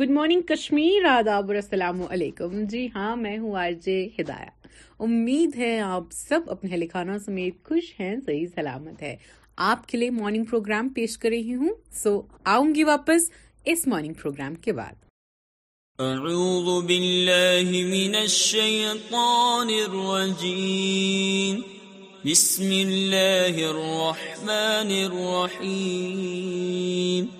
Good morning Kashmir آداب اور السلام علیکم جی ہاں میں ہوں آر جے ہدایہ امید ہے آپ سب اپنے خانوں سمیت خوش ہیں صحیح سلامت ہے آپ کے لیے مارننگ پروگرام پیش کر رہی ہوں سو آؤں گی واپس اس مارننگ پروگرام کے بعد اعوذ باللہ من الشیطان الرجیم بسم اللہ الرحمن الرحیم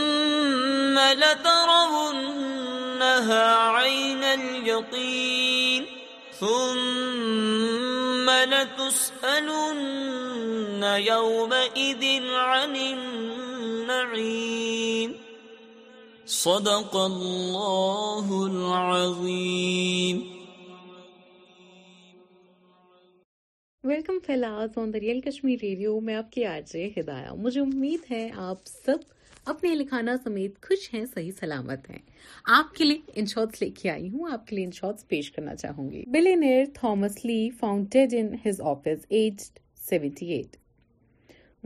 لترونها عين اليقين ثم لتسألن يومئذ عن النعيم صدق welcome fellows on the real Kashmir radio میں آپ کی آج ہدایہ مجھے امید ہے آپ سب اپنے لکھانا سمیت خوش ہیں صحیح سلامت ہیں آپ کے لیے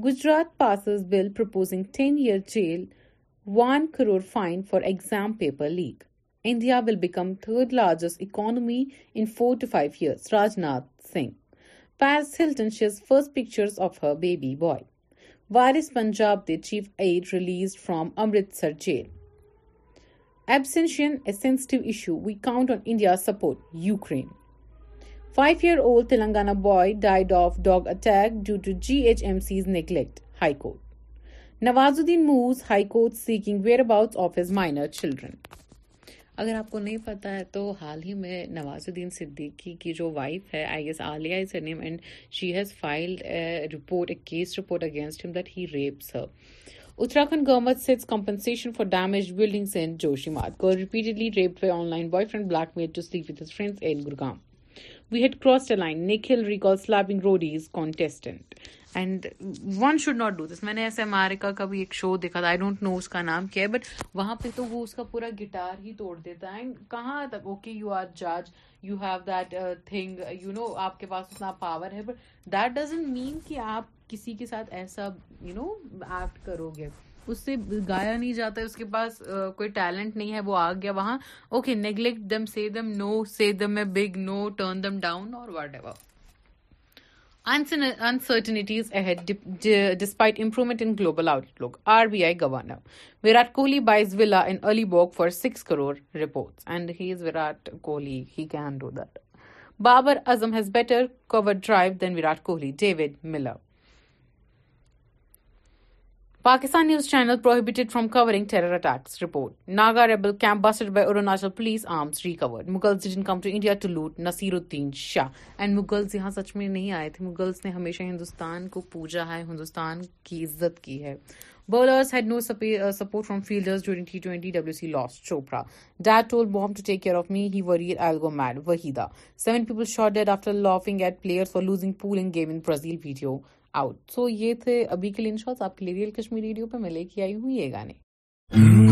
Gujarat passes bill one crore fine for exam paper leak India will become third largest economy in four to five she's first picture of her baby boy virus Punjab they chief add release from Amritsar jail a sensitive issue we count on India support Ukraine five year old Telangana boy died of dog attack due to G H M C's neglect high court Nawazuddin moves high court seeking whereabouts of his minor children اگر آپ کو نہیں پتا ہے تو حال ہی میں نواز الدین صدیقی کی جو وائف ہے I is name and she has filed a report report case against him that he and one should not do this میں نے ایسے امیرکا کا بھی ایک شو دیکھا تھا آئی ڈونٹ نو اس کا نام کیا ہے بٹ وہاں پہ تو وہ اس کا پورا گٹار ہی توڑ دیتا ہے اینڈ کہاں تک okay you you you are جج ہیو دیٹ تھنگ نو آپ کے پاس اتنا پاور ہے بٹ دیٹ ڈزنٹ مین کہ آپ کسی کے ساتھ ایسا یو نو ایکٹ کرو گے اس سے گایا نہیں جاتا اس کے پاس uh, کوئی ٹیلنٹ نہیں ہے وہ آ گیا وہاں okay neglect them see them no see them a big no turn them down or whatever ever Uncertainties ahead despite improvement in global outlook, RBI Governor Virat Kohli buys villa in Alibaug for 6 crore reports. And he is Virat Kohli. He can do that. Babar Azam has better cover drive than Virat Kohli. David Miller. Pakistan news channel prohibit from corporate ناگارڈ by Arunachal police arms record India Shah and مگلس یہاں سچ میں نہیں آئے تھے مگلس نے ہمیشہ ہندوستان کو پوجا ہے ہندوستان کی عزت کی ہے bowlers from fielders Chopra date tool boom care of me وری ایل گوم made Waheed seven people شارڈ after laughing at player for losing پول انگ گیم انزیل ویڈیو آؤٹ سو یہ تھے ابھی کے لن شاٹس آپ کے لیے ریئل کشمیر ریڈیو پہ میں لے کے آئی ہوں یہ گانے hmm.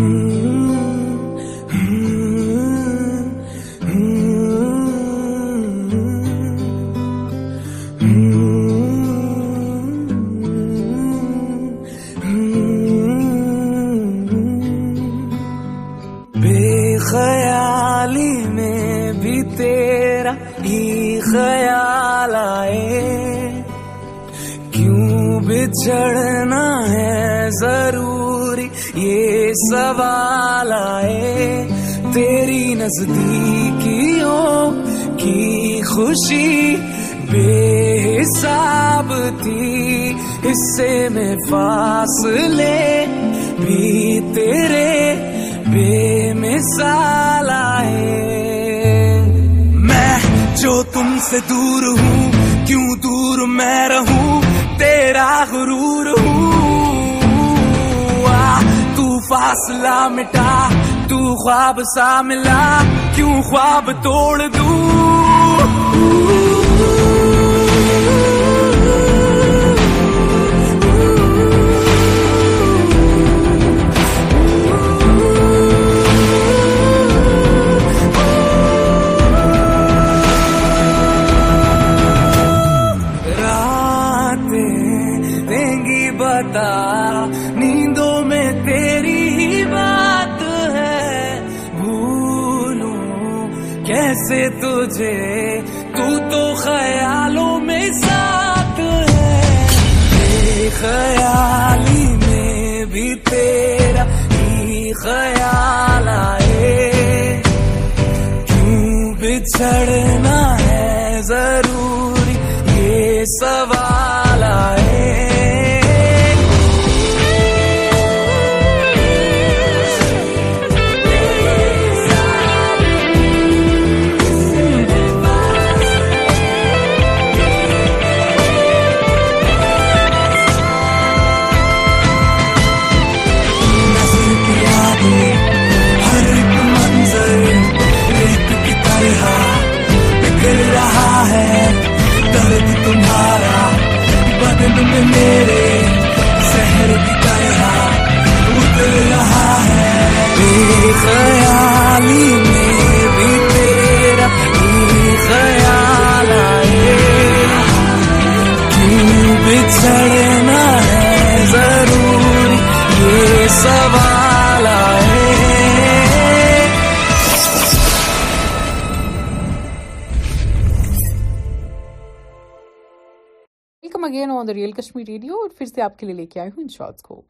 چڑھنا ہے ضروری یہ سوال آئے تیری نزدیکیوں کی خوشی بے حساب تھی اس سے میں فاس لے بھی تیرے بے مثال آئے میں جو تم سے دور ہوں کیوں دور میں رہوں تیرا غرور ہوا تو فاصلہ مٹا تو خواب سا ملا کیوں خواب توڑ دوں مجھے تو تو خیالوں میں ساتھ ہے یہ خیالی میں بھی تیرا ہی خیال آئے کیوں بچھڑنا ہے ضروری یہ سوال آئے کشمیر ریڈیو اور پھر سے آپ کے کے لیے لے آئی ہوں ان شارٹس کو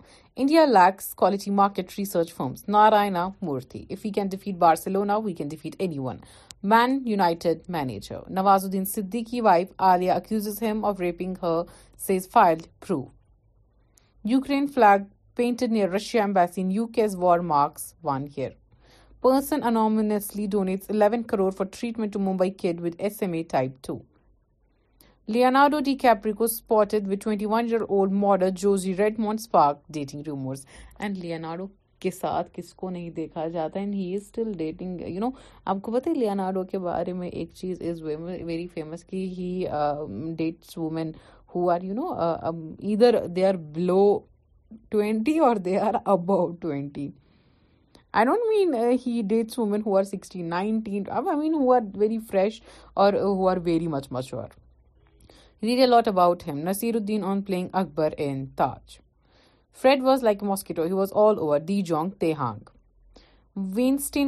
India leaks quality market research firms Narayana Murthy if you can defeat Barcelona we can defeat anyone Man United manager Nawaz Siddiqui کی wife Aaliya accuse him of raping her says file pro Ukraine flag painted near Russia in UK's war marks one year person anonymously donates eleven crore for treatment to Mumbai kid with S M A type two لیااناڈو DiCaprio spot with twenty one year old model جو زی red مونسپارڈ لیاڈو کے ساتھ کس کو نہیں دیکھا جاتا and he is still dating you know آپ کو پتہ ہے لیا کے بارے میں ایک چیز is very famous he dates women who are you know either they are below twenty or they are above twenty I don't mean he dates women who who are are nineteen I mean very fresh or who are very much read a lot about him Naseeruddin on playing Akbar and Taj Fred was like mosquito he was all over the جانگ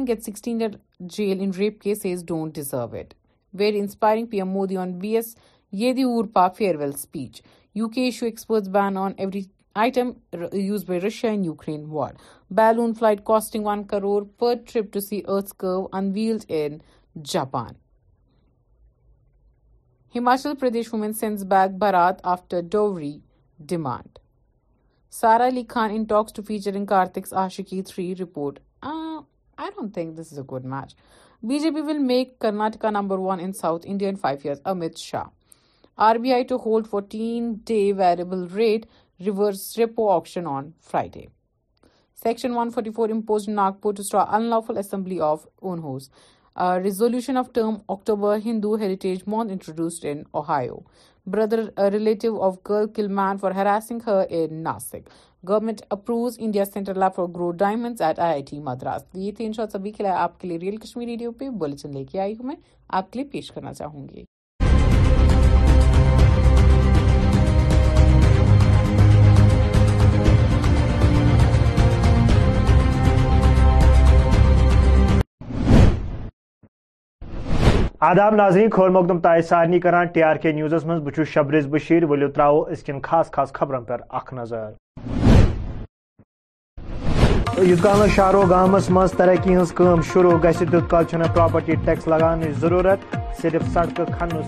get sixteen year jail in rape case as don't deserve it very inspiring P M Modi on B S or ر پا farewell speech U K issue expert ban on every item used by Russia and Ukraine war balloon flight casting one crore per trip to see earth کرو and in Japan Himachal Pradesh woman sends back Bharat after dowry demand. Sara Ali Khan in talks to feature in Karthik's Aashiqui 3 report. I don't think this is a good match. BJP will make Karnataka number 1 in South India in 5 years, Amit Shah. RBI to hold 14-day variable rate reverse repo auction on Friday. Section 144 imposed on Nagpur to stop unlawful assembly of own house. Resolution of term October Hindu heritage month introduce انایو brother relative of girl kill man for Harry Nashik government approves India centre lab for grow diamond at I I T Madras یہ تھے ان شاء اللہ سبھی کھلا آپ کے لیے real Kashmir radio پہ bulletin لے کے آئی ہوں میں آپ کے لیے پیش کرنا چاہوں گی آداب ناظرین خور مقدم طائے سارنی کران ٹی نیوزس من بچو شبرز بشیر ولیو تراو اس کن خاص خاص خبرن پر اخ نظر یوت کال ترقی گرقی کم شروع کال تال پراپرٹی ٹیکس لگانے ضرورت صرف سڑکہ كھنوں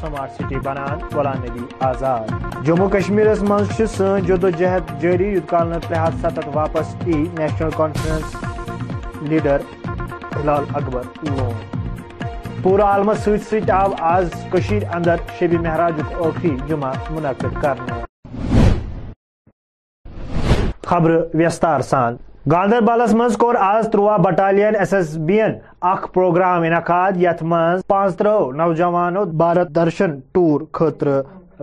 سمارٹ سٹی بنان نبی آزاد جموں كشمیر مزھ جدوجہد جاری یوت كال نات ستھ واپس ای National Conference leader Hilal Akbar Lone پورا عالمہ ست آو آز کشیر اندر شب مہاراجی جمعہ منعقد کرنے خبر واندر بلس من آز تروہ بٹالین ایس ایس بی پانچ ترو نوجوانوں بھارت درشن ٹور خطر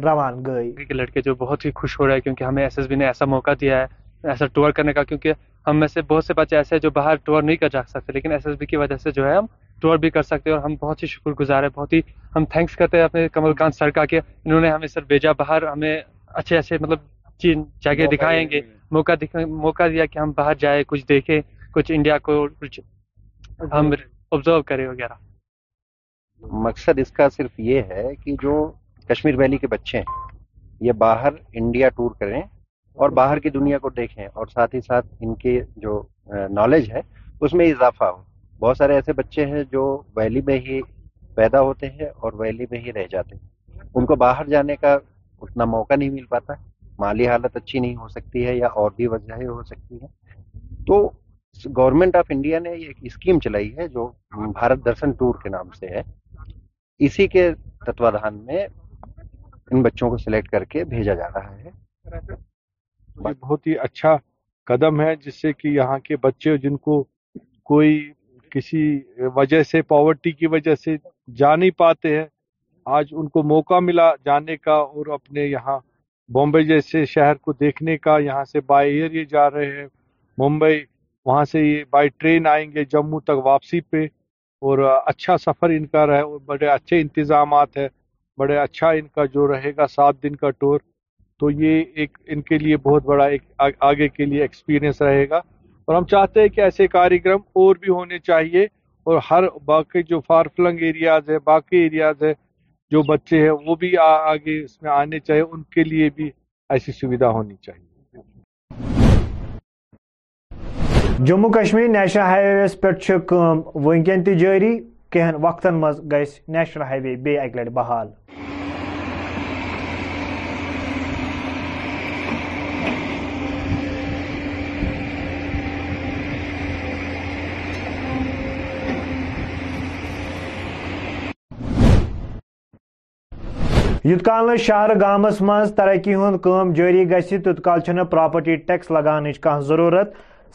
روان گئی ایک لڑکے جو بہت ہی خوش ہو رہے ہیں کیونکہ ہمیں ایس ایس بی ایسا موقع دیا ہے ایسا ٹور کرنے کا کیونکہ ہم میں سے بہت سے بچے ایسے ہیں جو باہر ٹور نہیں کر جا سکتے لیکن ایس ایس بی کی وجہ سے جو ہے ہم بھی کر سکتے ہیں اور ہم بہت ہی شکر گزار ہیں بہت ہی ہم تھینکس کرتے ہیں اپنے کمل کانت سر کا کہ انہوں نے ہمیں سر بھیجا باہر ہمیں اچھے اچھے مطلب چین جگہ دکھائیں گے موقع موقع دیا کہ ہم باہر جائیں کچھ دیکھیں کچھ انڈیا کو ہم آبزرو جی۔ کریں وغیرہ مقصد اس کا صرف یہ ہے کہ جو کشمیر ویلی کے بچے ہیں یہ باہر انڈیا ٹور کریں اور باہر کی دنیا کو دیکھیں اور ساتھ ہی ساتھ ان کے جو نالج ہے اس میں اضافہ ہو بہت سارے ایسے بچے ہیں جو ویلی میں ہی پیدا ہوتے ہیں اور ویلی میں ہی رہ جاتے ہیں ان کو باہر جانے کا اتنا موقع نہیں مل پاتا مالی حالت اچھی نہیں ہو سکتی ہے یا اور بھی وجہ ہو سکتی ہے تو گورنمنٹ آف انڈیا نے ایک اسکیم چلائی ہے جو بھارت درشن ٹور کے نام سے ہے اسی کے تتوا میں ان بچوں کو سلیکٹ کر کے بھیجا جا رہا ہے بہت ہی اچھا قدم ہے جس سے کہ یہاں کے بچے جن کو کوئی کسی وجہ سے پاورٹی کی وجہ سے جا نہیں پاتے ہیں آج ان کو موقع ملا جانے کا اور اپنے یہاں بومبے جیسے شہر کو دیکھنے کا یہاں سے بائی ایئر یہ جا رہے ہیں ممبئی وہاں سے یہ بائی ٹرین آئیں گے جموں تک واپسی پہ اور اچھا سفر ان کا رہے اور بڑے اچھے انتظامات ہے بڑے اچھا ان کا جو رہے گا سات دن کا ٹور تو یہ ایک ان کے لیے بہت بڑا ایک آگے کے لیے ایکسپیرئنس رہے گا اور ہم چاہتے ہیں کہ ایسے کاریہ اور بھی ہونے چاہیے اور ہر باقی جو فار فلنگ ایریاز ہے باقی ایریاز ہے جو بچے ہیں وہ بھی آگے اس میں آنے چاہیے ان کے لیے بھی ایسی سویدھا ہونی چاہیے Jammu Kashmir national highway پیٹ ونکین تہ جاری کہن وقتن مز گئے نیشنل ہائی وے بہ لٹ بحال یت کال شہر گامس مز ترقی ہند کم جاری گز تیت کال چھ پراپرٹی ٹیکس لگانچ کھانا ضرورت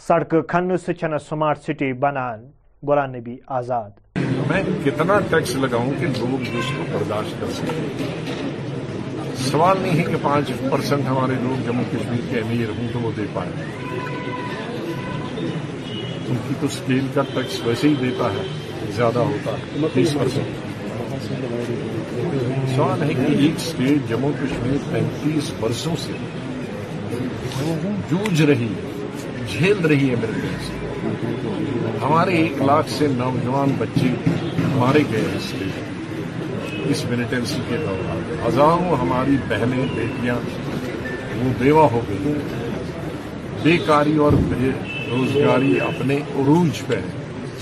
سڑک کھن سن سمارٹ سٹی بنان غلام نبی آزاد میں کتنا ٹیکس لگاؤں کہ لوگ جس کو برداشت کر سکیں سوال نہیں ہے کہ پانچ پرسنٹ ہمارے لوگ جموں کشمیر کے امیر ہوں تو وہ دے پائے ان کی تو اسکیل کا ٹیکس ویسے ہی دیتا ہے زیادہ ہوتا ہے تیس پرسینٹ سوال ہے کہ ایک اسٹیٹ جموں کشمیر پینتیس برسوں سے جوجھ رہی ہے جھیل رہی ہے میرے سے ہمارے ایک لاکھ سے نوجوان بچے مارے گئے ہیں اسٹیٹ اس ملیٹنسی کے دوران ہزاروں ہماری بہنیں بیٹیاں وہ بیوہ ہو گئی بے کاری اور بے روزگاری اپنے عروج پہ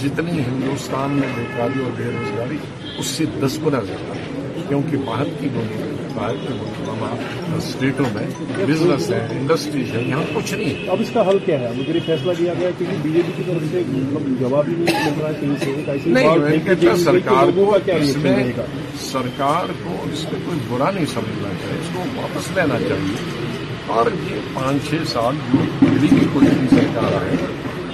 جتنی ہندوستان میں بیکاری اور بے روزگاری اس سے دس گنا زیادہ ہے کیونکہ بھارت کی ملک باہر کی باہر اسٹیٹوں میں بزنس ہے انڈسٹریز ہے یہاں کچھ نہیں ہے اب اس کا حل کیا ہے مجھے فیصلہ کیا گیا کیونکہ بی جے پی کی طرف سے مطلب جواب ہی نہیں مل رہا ہے سرکار کو اس پہ کوئی برا نہیں سمجھنا چاہیے اس کو واپس لینا چاہیے اور یہ پانچ چھ سال جو دلی کی کوئی بھی سرکار ہے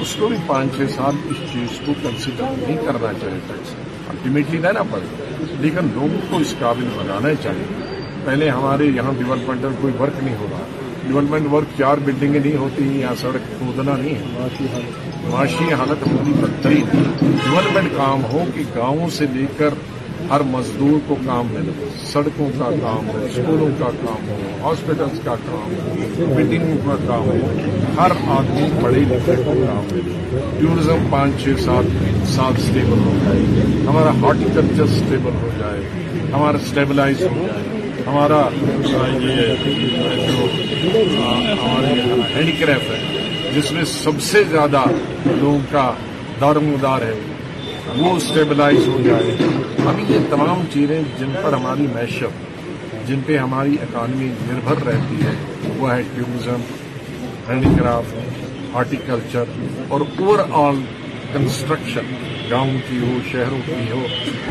اس کو بھی پانچ چھ سال اس چیز کو کنسیڈر نہیں کرنا چاہیے الٹیمیٹلی دینا پڑتا ہے لیکن لوگوں کو اس قابل بنانا چاہیے پہلے ہمارے یہاں ڈیولپمنٹل کوئی ورک نہیں ہو رہا ڈیولپمنٹ ورک چار بلڈنگیں نہیں ہوتی یہاں سڑک کودنا نہیں ہے معاشی حالت ہماری بدترین ڈیولپمنٹ کام ہو کہ گاؤں سے لے کر ہر مزدور کو کام ہے سڑکوں کا کام ہو اسکولوں کا کام ہو ہاسپٹلس کا کام ہو بلڈنگوں کا کام ہو ہر آدمی پڑھے لکھے کا کام ہے ٹوریزم پانچ چھ سات سات اسٹیبل ہو جائے ہمارا ہارٹیکلچر اسٹیبل ہو جائے ہمارا اسٹیبلائز ہو جائے ہمارا یہ جو ہمارے ہینڈی کرافٹ ہے جس میں سب سے زیادہ لوگوں کا دار مدار ہے وہ اسٹیبلائز ہو جائے ابھی یہ تمام چیزیں جن پر ہماری معیشت جن پہ ہماری اکانومی نربھر رہتی ہے وہ ہے ٹوریزم ہینڈی کرافٹ ہارٹیکلچر اور اوور آل کنسٹرکشن گاؤں کی ہو شہروں کی ہو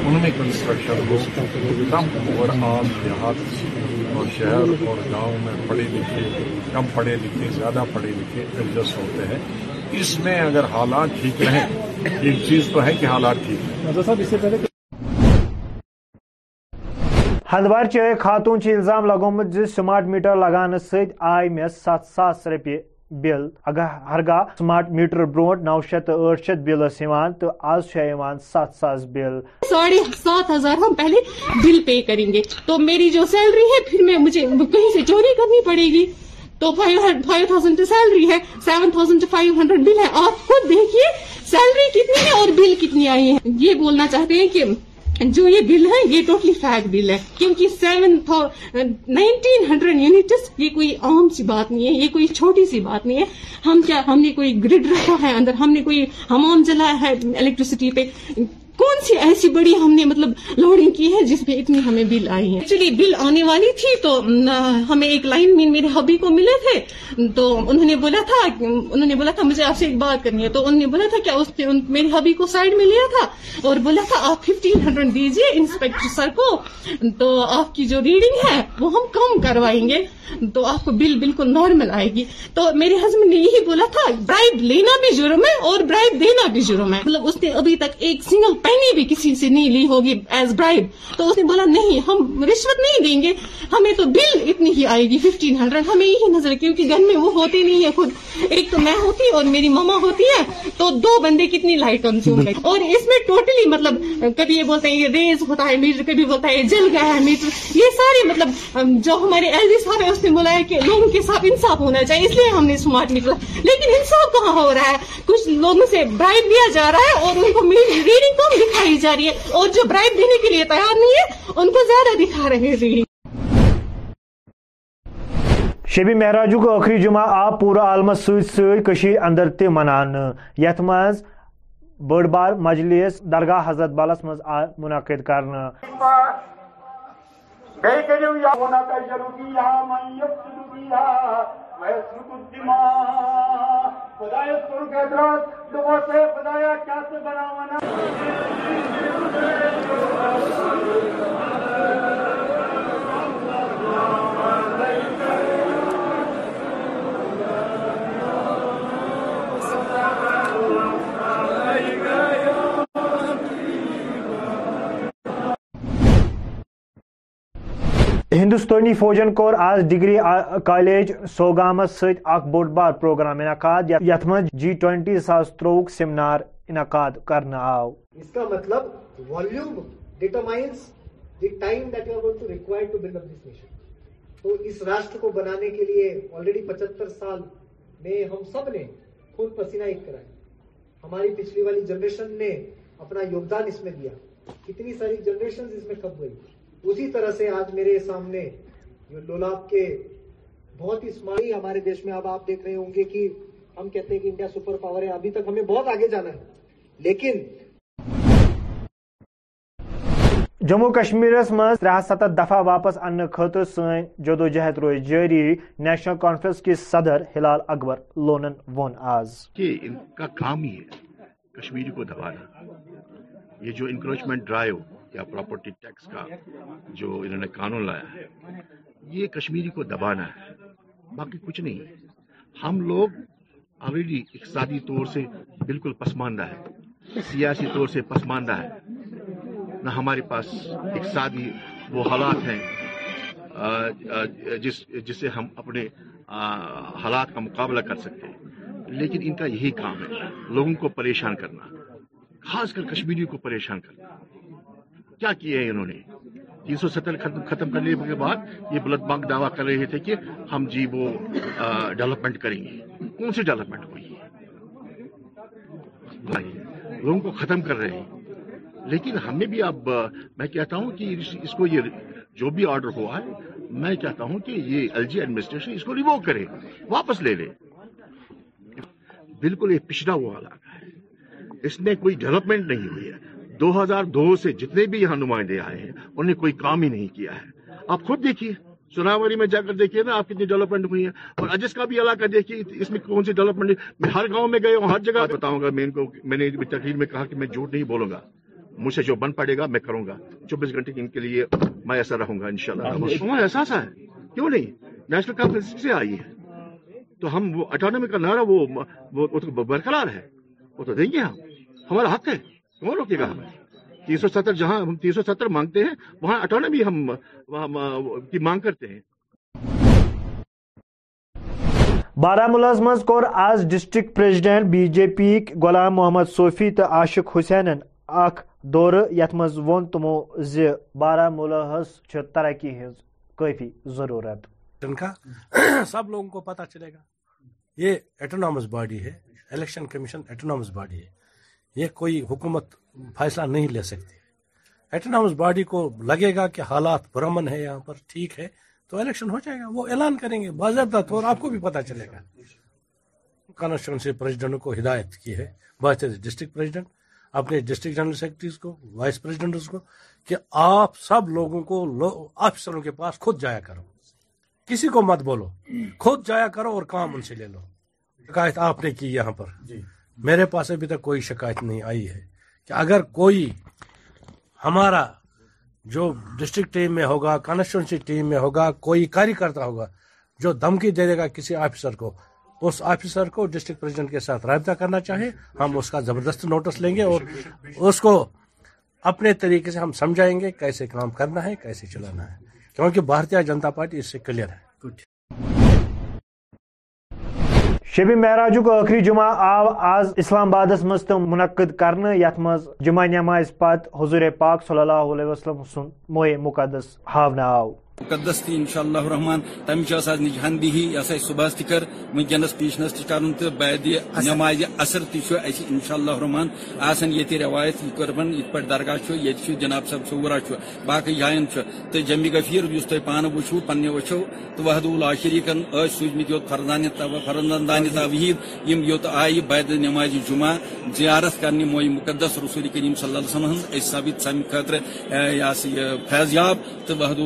ان میں کنسٹرکشن ہو کم اوور آل دیہات اور شہر اور گاؤں میں پڑھے لکھے کم پڑھے لکھے زیادہ پڑھے لکھے ایڈجسٹ ہوتے ہیں اس میں اگر حالات ٹھیک رہیں چیز ہے کہ حالات ہندوار چہ خاتون الزام لگومت سمارٹ میٹر لگانے ست آئی میں سات ساس روپیے بل اگر ہرگاہ سمارٹ میٹر برتھ نو اٹھ شیت بل تو آج سات ساس بل ساڑھے سات ہزار ہم پہلے بل پے کریں گے تو میری جو سیلری ہے پھر میں مجھے کہیں سے چوری کرنی پڑے گی تو فائیو تھاؤزینڈ تو سیلری ہے seven thousand five hundred bill ہے آپ خود دیکھیے سیلری کتنی ہے اور بل کتنی آئی ہے یہ بولنا چاہتے ہیں کہ جو یہ بل ہے یہ ٹوٹلی فیک بل ہے کیونکہ سیون نائنٹین ہنڈریڈ یونٹس یہ کوئی عام سی بات نہیں ہے یہ کوئی چھوٹی سی بات نہیں ہے ہم کیا ہم نے کوئی گریڈ رکھا ہے اندر ہم نے کوئی ہمام جلایا ہے الیکٹریسٹی پہ کون سی ایسی بڑی ہم نے مطلب لوڈنگ کی ہے جس میں اتنی ہمیں بل آئی ہے ایکچولی بل آنے والی تھی تو ہمیں ایک لائن مین میرے ہبی کو ملے تھے تو انہوں نے بولا تھا انہوں نے بولا تھا مجھے آپ سے ایک بات کرنی ہے تو انہوں نے بولا تھا کیا اس میرے ہبی کو سائڈ میں لیا تھا اور بولا تھا آپ ففٹین ہنڈریڈ دیجیے انسپیکٹر سر کو تو آپ کی جو ریڈنگ ہے وہ ہم کم کروائیں گے تو آپ کو بل بالکل نارمل آئے گی تو میرے ہسبینڈ نے یہی بولا تھا برائڈ لینا بھی جرم ہے اور برائڈ دینا بھی جرم ہے مطلب اس نے ابھی تک ایک سنگل بھی کسی سے نہیں لی ہوگی ایز برائڈ تو اس نے بولا نہیں ہم رشوت نہیں دیں گے ہمیں تو بل اتنی ہی آئے گی ففٹین ہنڈریڈ ہمیں یہی نظر کیونکہ گھر میں وہ ہوتے نہیں ہے خود ایک تو میں ہوتی اور میری مما ہوتی ہے تو دو بندے کتنی لائٹ کنزیوم ہے اور اس میں ٹوٹلی مطلب کبھی یہ بولتے ہیں یہ ریز ہوتا ہے میٹر کبھی بولتا ہے جل گیا ہے میٹر یہ سارے مطلب جو ہمارے ایل جی صاحب ہے اس نے بولا ہے کہ لوگوں کے ساتھ انصاف ہونا چاہیے اس لیے ہم نے اسمارٹ میٹر لیکن انصاف کہاں ہو رہا ہے کچھ لوگوں سے برائب دیا جا رہا ہے اور ان کو ریڈنگ ریڈنگ کم دکھائی جا رہی ہے اور جو برائٹ دینے کے لیے تیار نہیں ہے ان کو زیادہ دکھا رہے جی شبی مہراجو کو آخری جمعہ آ پور عالمس ست سشیر اندر تنان یت مز بڑ بار مجلس درگاہ حضرت بالس مز آ منعقد کر بیٹھے ہونا کا ضروری ہے میں یہ سن بھی ہے بدائے گروکرات لوگوں سے بتایا کیسے بنا وانا ہندوستانی فوجن کور آج ڈگری کالج سوگامس اخ بوڑ بار پروگرام انعقاد یت من جی ٹوینٹی ساس تروک سیمینار انعقاد کرنا آو اس کا مطلب the time that you are going to to require build up this nation تو اس راشٹر کو بنانے کے لیے آلریڈی پچہتر سال میں ہم سب نے خون پسینہ ایک کرایا ہماری پچھلی والی جنریشن نے اپنا یوگدان اس میں دیا کتنی ساری جنریشن اس میں کب ہوئی آج میرے سامنے بہت ہی ہمارے دیش میں لیکن جموں کشمیر مز ترہ ستھ دفعہ واپس ان خاطر سن جدوجہد روز جاری نیشنل کانفرنس کے صدر ہلال اکبر لونن وون کہ ان کا کام ہی ہے کشمیر کو دبانا یہ جو انکروچمنٹ ڈرائیو یا پراپرٹی ٹیکس کا جو انہوں نے قانون لایا ہے یہ کشمیری کو دبانا ہے باقی کچھ نہیں ہم لوگ آلریڈی اقتصادی طور سے بالکل پسماندہ ہے سیاسی طور سے پسماندہ ہے نہ ہمارے پاس اقتصادی وہ حالات ہیں جس جسے ہم اپنے حالات کا مقابلہ کر سکتے ہیں لیکن ان کا یہی کام ہے لوگوں کو پریشان کرنا خاص کر کشمیری کو پریشان کرنا کیا انہوں نے تین سو ستر ختم کرنے کے بعد یہ بلد بانک دعویٰ کر رہے تھے کہ ہم جی وہ ڈیولپمنٹ کریں گے کون سی ڈیولپمنٹ ہوئی ہے لوگوں کو ختم کر رہے ہیں لیکن ہمیں بھی اب میں کہتا ہوں کہ اس کو یہ جو بھی آرڈر ہوا ہے میں کہتا ہوں کہ یہ ایل جی ایڈمنسٹریشن اس کو ریوو کرے واپس لے لے بالکل یہ پچھڑا ہوا علاقہ اس میں کوئی ڈیولپمنٹ نہیں ہوئی ہے دو ہزار دو سے جتنے بھی یہاں نمائندے آئے ہیں انہوں نے کوئی کام ہی نہیں کیا ہے آپ خود دیکھیے سناوری میں جا کر دیکھیے نا آپ کتنی ڈیولپمنٹ ہوئی ہے اور اجس کا بھی علاقہ اس میں کون سی ہر گاؤں میں گئے ہوں ہر جگہ بتاؤں گا میں ان کو میں نے تقریر میں کہا کہ میں جھوٹ نہیں بولوں گا مجھ سے جو بن پڑے گا میں کروں گا چوبیس گھنٹے کے ان کے لیے میں ایسا رہوں گا انشاءاللہ شاء اللہ ہے کیوں نہیں نیشنل کانفرنس سے آئی تو ہم وہ اٹانومی کا نعرہ وہ برقرار ہے وہ تو ہم ہمارا حق ہے کون روکے گا ہمیں تین سو ستر جہاں ہم تین سو ستر مانگتے ہیں وہاں اٹھانا ہم کی مانگ کرتے ہیں بارہ ملازمز کور آز district president B J P Ghulam Mohammad Sufi تو عاشق حسین اخ دور یت مز وون تمو زی بارہ چھ ترقی ہز کافی ضرورت سب لوگوں کو پتہ چلے گا یہ ایٹونامس باڈی ہے الیکشن کمیشن ایٹونامس باڈی ہے یہ کوئی حکومت فیصلہ نہیں لے سکتی باڈی کو لگے گا کہ حالات برمن ہے یہاں پر ٹھیک ہے تو الیکشن ہو جائے گا وہ اعلان کریں گے باضابطہ طور آپ کو بھی پتا چلے گا کانسٹیچوینسی پریزیڈنٹ کو ہدایت کی ہے بات ڈسٹرکٹ پریزیڈنٹ اپنے ڈسٹرکٹ جنرل سیکرٹریز کو وائس پریزیڈنٹ کو کہ آپ سب لوگوں کو آفیسروں کے پاس خود جایا کرو کسی کو مت بولو خود جایا کرو اور کام ان سے لے لو شکایت آپ نے کی یہاں پر جی میرے پاس ابھی تک کوئی شکایت نہیں آئی ہے کہ اگر کوئی ہمارا جو ڈسٹرک ٹیم میں ہوگا کانسٹیچوئنسی ٹیم میں ہوگا کوئی کاری کرتا ہوگا جو دھمکی دے دے گا کسی آفیسر کو اس آفیسر کو ڈسٹرکٹ پریزیڈنٹ کے ساتھ رابطہ کرنا چاہے ہم اس کا زبردست نوٹس لیں گے اور اس کو اپنے طریقے سے ہم سمجھائیں گے کیسے کام کرنا ہے کیسے چلانا ہے کیونکہ بھارتیہ جنتا پارٹی اس سے کلیر ہے شب معراجک آخری جمعہ آو آز اسلام آبادس مز تم منعقد کرنے یت مز جمعہ نماز پت حضور پاک صلی اللہ علیہ وسلم سن موئے مقدس ہاونہ آو مقدس تھی تیشاء اللہ عرحمان تمہ نجہان دہی یہ سب صبح تھی ونکس پیشنس تیار تو بید نماز اثر تیشاء اللہ الرحمان آن روایت یہ درگاہ جناب صاحب شورہ باقی جائن تو غفیر گفیر تھی وچو پنہ وچو تو وحد العاشریق سوچ مت فرمندان یوت آئی نماز جمعہ زیارت کرنے موئی مقدس رسول کریم صلی اللہ علیہ اس ثابت سم خطر یہ فیض یاب تو وحد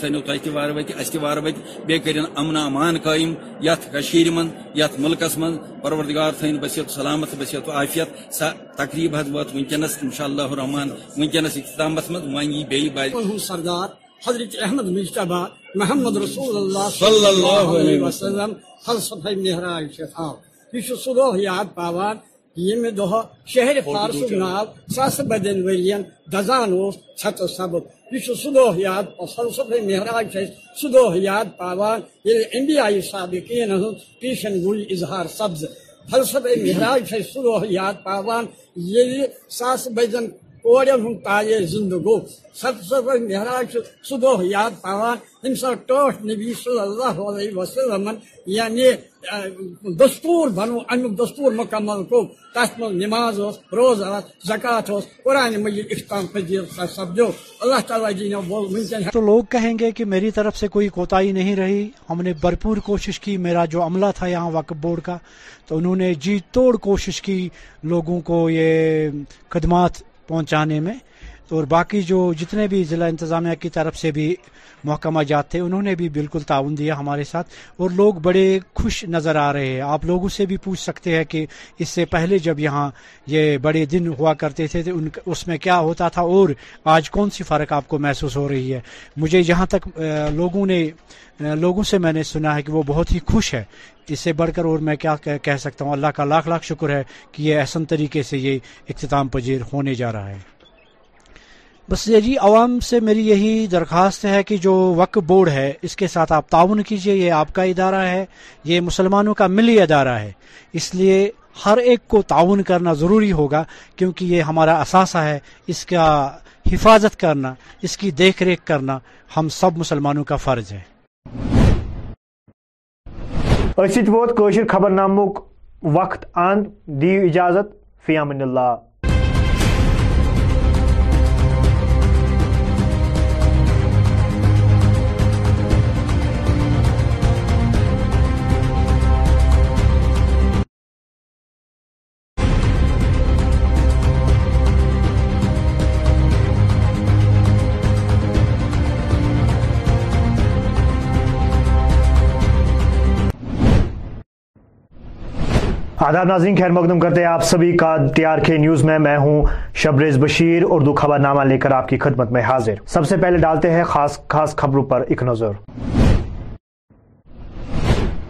سن پزیو تہ تہ وار وت اس تہ وار وت بی کرن امن امان قائم یت کشیر من یت ملکس من پروردگار تھین بسیت سلامت بسیت عافیت سا تقریب حد وت ونکس انشاءاللہ الرحمن ونکس اختتامس من ون یہ بی بی سردار حضرت احمد مجتبہ محمد رسول اللہ صلی اللہ علیہ وسلم فلسفہ مہراج شفاف یہ چھ صلوح یاد پاوان ییٚمہِ دۄہ شہرِ فارسُک ناو ساسہٕ بدٮ۪ن ؤرۍ یَن دزان اوس ژھٮ۪تو سبب یہ فلسف مہراج سد یاد پاانے انڈیا سابقین اظہار سبز فلسفی مہراج یاد پاوان یہ ساس بجے اوڑم ہم تاجے زندگو سب سب مہراج صبح یاد پاوان ہم سا ٹوٹ نبی صلی اللہ علیہ وسلم یعنی دستور بنو ان دستور مکمل کو تحت نماز ہو روز ہو زکاة ہو قرآن مجید اختام پذیر سا سب جو اللہ تعالیٰ جی نے بول ممکن تو لوگ کہیں گے کہ میری طرف سے کوئی کوتائی نہیں رہی ہم نے بھرپور کوشش کی میرا جو عملہ تھا یہاں وقف بورڈ کا تو انہوں نے جی توڑ کوشش کی لوگوں کو یہ خدمات پہنچانے میں اور باقی جو جتنے بھی ضلع انتظامیہ کی طرف سے بھی محکمہ جات تھے انہوں نے بھی بالکل تعاون دیا ہمارے ساتھ اور لوگ بڑے خوش نظر آ رہے ہیں آپ لوگوں سے بھی پوچھ سکتے ہیں کہ اس سے پہلے جب یہاں یہ بڑے دن ہوا کرتے تھے تو ان اس میں کیا ہوتا تھا اور آج کون سی فرق آپ کو محسوس ہو رہی ہے مجھے یہاں تک لوگوں نے لوگوں سے میں نے سنا ہے کہ وہ بہت ہی خوش ہے اس سے بڑھ کر اور میں کیا کہہ سکتا ہوں اللہ کا لاکھ لاکھ شکر ہے کہ یہ احسن طریقے سے یہ اختتام پذیر ہونے جا رہا ہے بس جی عوام سے میری یہی درخواست ہے کہ جو وقف بورڈ ہے اس کے ساتھ آپ تعاون کیجئے یہ آپ کا ادارہ ہے یہ مسلمانوں کا ملی ادارہ ہے اس لیے ہر ایک کو تعاون کرنا ضروری ہوگا کیونکہ یہ ہمارا اثاثہ ہے اس کا حفاظت کرنا اس کی دیکھ ریکھ کرنا ہم سب مسلمانوں کا فرض ہے خبر نامک وقت دیو اجازت اللہ آداب ناظرین خیر مقدم کرتے ہیں آپ سبھی کا تیار میں میں ہوں شبریز بشیر اردو خبر نامہ لے کر آپ کی خدمت میں حاضر سب سے پہلے ڈالتے ہیں خاص خاص خبروں پر ایک نظر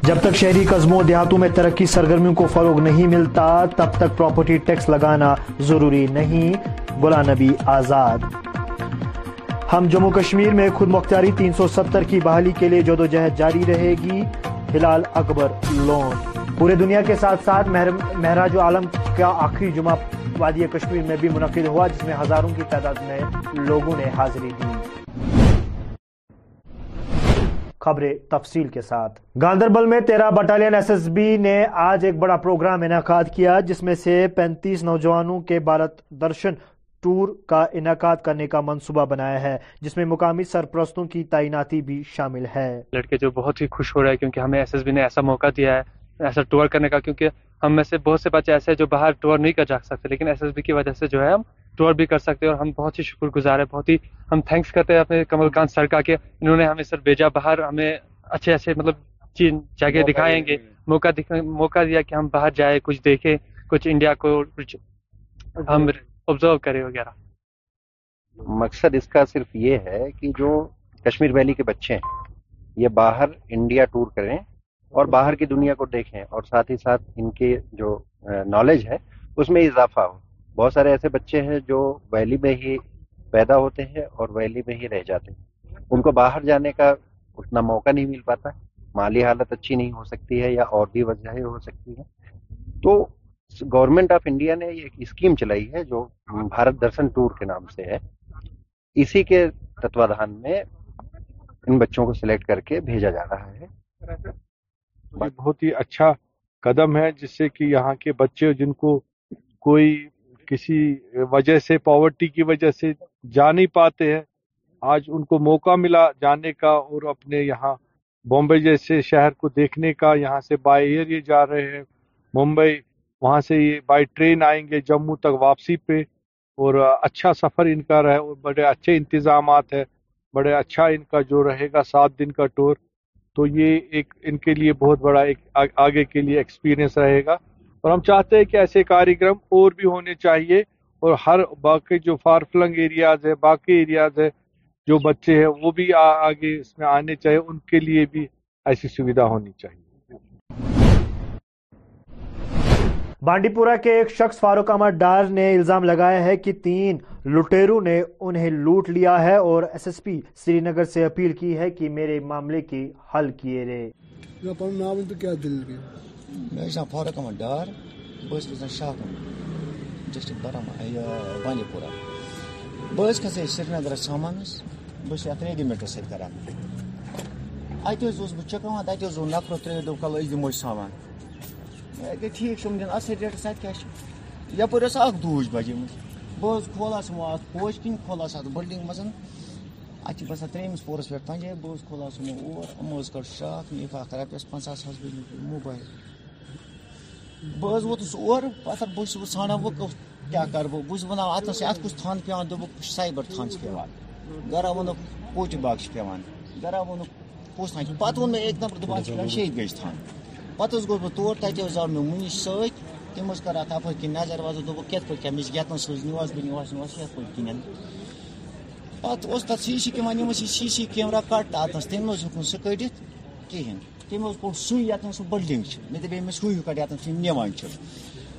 جب تک شہری قصبوں دیہاتوں میں ترقی سرگرمیوں کو فروغ نہیں ملتا تب تک پراپرٹی ٹیکس لگانا ضروری نہیں گلام نبی آزاد ہم جموں کشمیر میں خود مختاری تین سو ستر کی بحالی کے لیے جدوجہد جاری رہے گی ہلال اکبر لون پورے دنیا کے ساتھ ساتھ مہراج عالم کا آخری جمعہ وادی کشمیر میں بھی منعقد ہوا جس میں ہزاروں کی تعداد میں لوگوں نے حاضری دی خبریں تفصیل کے ساتھ گاندربل میں تیرہ بٹالین ایس ایس بی نے آج ایک بڑا پروگرام انعقاد کیا جس میں سے پینتیس نوجوانوں کے بھارت درشن ٹور کا انعقاد کرنے کا منصوبہ بنایا ہے جس میں مقامی سرپرستوں کی تعیناتی بھی شامل ہے لڑکے جو بہت ہی خوش ہو رہے ہیں کیونکہ ہمیں ایس ایس بی نے ایسا موقع دیا ہے ایسا ٹور کرنے کا کیونکہ ہم میں سے بہت سے بچے ایسے ہیں جو باہر ٹور نہیں کر جا سکتے لیکن ایس ایس بی کی وجہ سے جو ہے ہم ٹور بھی کر سکتے ہیں اور ہم بہت ہی شکر گزار ہیں بہت ہی ہم تھینکس کرتے ہیں اپنے کمل کانت سر کا کہ انہوں نے ہمیں سر بھیجا باہر ہمیں اچھے اچھے مطلب جگہ دکھائیں گے موقع موقع دیا کہ ہم باہر جائیں کچھ دیکھیں کچھ انڈیا کو ہم آبزرو کریں وغیرہ مقصد اس کا صرف یہ ہے کہ جو کشمیر ویلی کے بچے ہیں یہ باہر انڈیا ٹور کریں اور باہر کی دنیا کو دیکھیں اور ساتھ ہی ساتھ ان کے جو نالج ہے اس میں اضافہ ہو بہت سارے ایسے بچے ہیں جو ویلی میں ہی پیدا ہوتے ہیں اور ویلی میں ہی رہ جاتے ہیں ان کو باہر جانے کا اتنا موقع نہیں مل پاتا مالی حالت اچھی نہیں ہو سکتی ہے یا اور بھی وجہ ہو سکتی ہے تو گورنمنٹ آف انڈیا نے ایک اسکیم چلائی ہے جو بھارت درشن ٹور کے نام سے ہے اسی کے تتوادھان میں ان بچوں کو سلیکٹ کر کے بھیجا جا رہا ہے بہت ہی اچھا قدم ہے جس سے کہ یہاں کے بچے جن کو کوئی کسی وجہ سے پاورٹی کی وجہ سے جا نہیں پاتے ہیں آج ان کو موقع ملا جانے کا اور اپنے یہاں بمبے جیسے شہر کو دیکھنے کا یہاں سے بائی ایئر یہ جا رہے ہیں ممبئی وہاں سے یہ بائی ٹرین آئیں گے جموں تک واپسی پہ اور اچھا سفر ان کا رہے اور بڑے اچھے انتظامات ہے بڑے اچھا ان کا جو رہے گا سات دن کا ٹور تو یہ ایک ان کے لیے بہت بڑا ایک آگے کے لیے ایکسپیرینس رہے گا اور ہم چاہتے ہیں کہ ایسے کارکرم اور بھی ہونے چاہیے اور ہر باقی جو فار فلنگ ایریاز ہے باقی ایریاز ہے جو بچے ہیں وہ بھی آگے اس میں آنے چاہیے ان کے لیے بھی ایسی سویدھا ہونی چاہیے بانڈی پورہ کے ایک شخص فاروق احمد ڈار نے الزام لگایا ہے کہ تین لٹیرو نے انہیں لوٹ لیا ہے اور S S P Srinagar سے اپیل کی ہے کہ میرے معاملے کی حل کیے رہے گٔے ٹھیٖک چھُ وٕنکٮ۪ن اَصٕل ریٹَس اَتہِ کیٛاہ چھُ یَپٲرۍ ٲس اَکھ دوٗج بَجیمٕژ بہٕ حظ کھولاس وۄنۍ اَتھ پوش کِنۍ کھولاس اَتھ بِلڈِنٛگ منٛز اَتہِ چھِ باسان ترٛیٚیِمِس پورَس پٮ۪ٹھ پَنجٲبۍ بہٕ حظ کھولاس یِمو اور یِمو حظ کٔڑ شاکھ مےٚ اَکھ رۄپیَس پنٛژاہ ساس گٔے مےٚ موبایل بہٕ حظ ووتُس اورٕ پَتہٕ بہٕ چھُس وۄنۍ ژھانڈان وۄنۍ کُس کیٛاہ کَرٕ بہٕ بہٕ چھُس وَنان اَتھ اَتَس اَتھ کُس تھَن پٮ۪وان دوٚپُکھ سایبَر تھَن چھِ پٮ۪وان گَرا ووٚنُکھ کوچہِ باغ چھِ پٮ۪وان گَرا ووٚنُکھ کُس تھان چھِ پَتہٕ ووٚن مےٚ اَکہِ نَمبر دوٚپ اَتھ چھِ پٮ۪وان شیٚیہِ گٔج تھَن پتہٕ حظ گوس بہٕ تور تَتہِ حظ آو مےٚ سۭتۍ تٔمۍ میس سم اتر کِنۍ نظر وظر پٲٹھۍ کِنٮ۪ن پَتہٕ اوس تَتھ C C C C camera camera یہِ کَٹ تَتنَس تٔمۍ تٔمۍ نہٕ نہٕ حظ حظ ہیوٚک سُہ سُہ کٔڑِتھ کِہیٖنۍ سُے بِلڈِنٛگ چھِ مےٚ دَپے أمِس اتنا ہیوٗ کَٹ سڈت کھین نِوان چھِ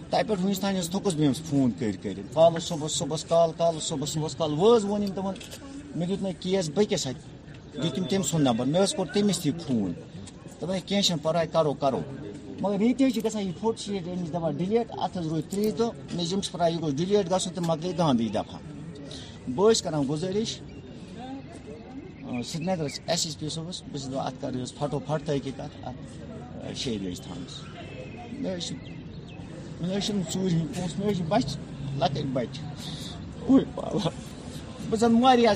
تَتہِ پٮ۪ٹھ میسٹ تانۍ حظ تھوٚکُس بہٕ أمِس فون کٔرۍ کٔرِتھ کالہٕ کالہٕ کالہٕ کالہٕ صُبحَس صُبحَس صُبحَس صُبحَس حظ ووٚن أمۍ تِمَن مےٚ دیُت نہٕ کیس بیٚکِس دیُت تٔمۍ سُنٛد نمبر مےٚ حظ کوٚر تٔمِس تہِ فون دپان چھُنہٕ پھر کرو کرو مگر ییٚتہِ حظ چھِ گژھان یہِ یہ فوٹو شیٹ دہلیٹ اتھ رو تری تو مجھے جمع یہ گوس ڈلیٹ گھنٹ تو مکل دہندی دفعہ بہٕ کرنا گزاری گُزٲرِش نگر ایس ایس پی بہٕ چھُس حظ حظ حظ شیٚیہِ مےٚ مےٚ مےٚ چھِ چھِ چھِنہٕ ژوٗرِ ہِنٛدۍ پونٛسہٕ صاحب اتر یہ فٹوفھ شہ تھے بچ لک بار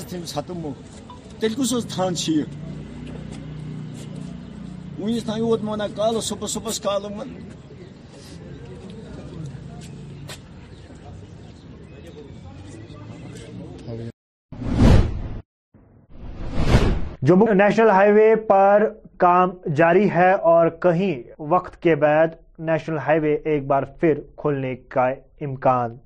تھی کس حص تھ وُنِس تانۍ ووت مانا کالہٕ صُبحس صُبحس کالہٕ منٛز جموں نیشنل ہائی وے پر کام جاری ہے اور کہیں وقت کے بعد نیشنل ہائی وے ایک بار پھر کھولنے کا امکان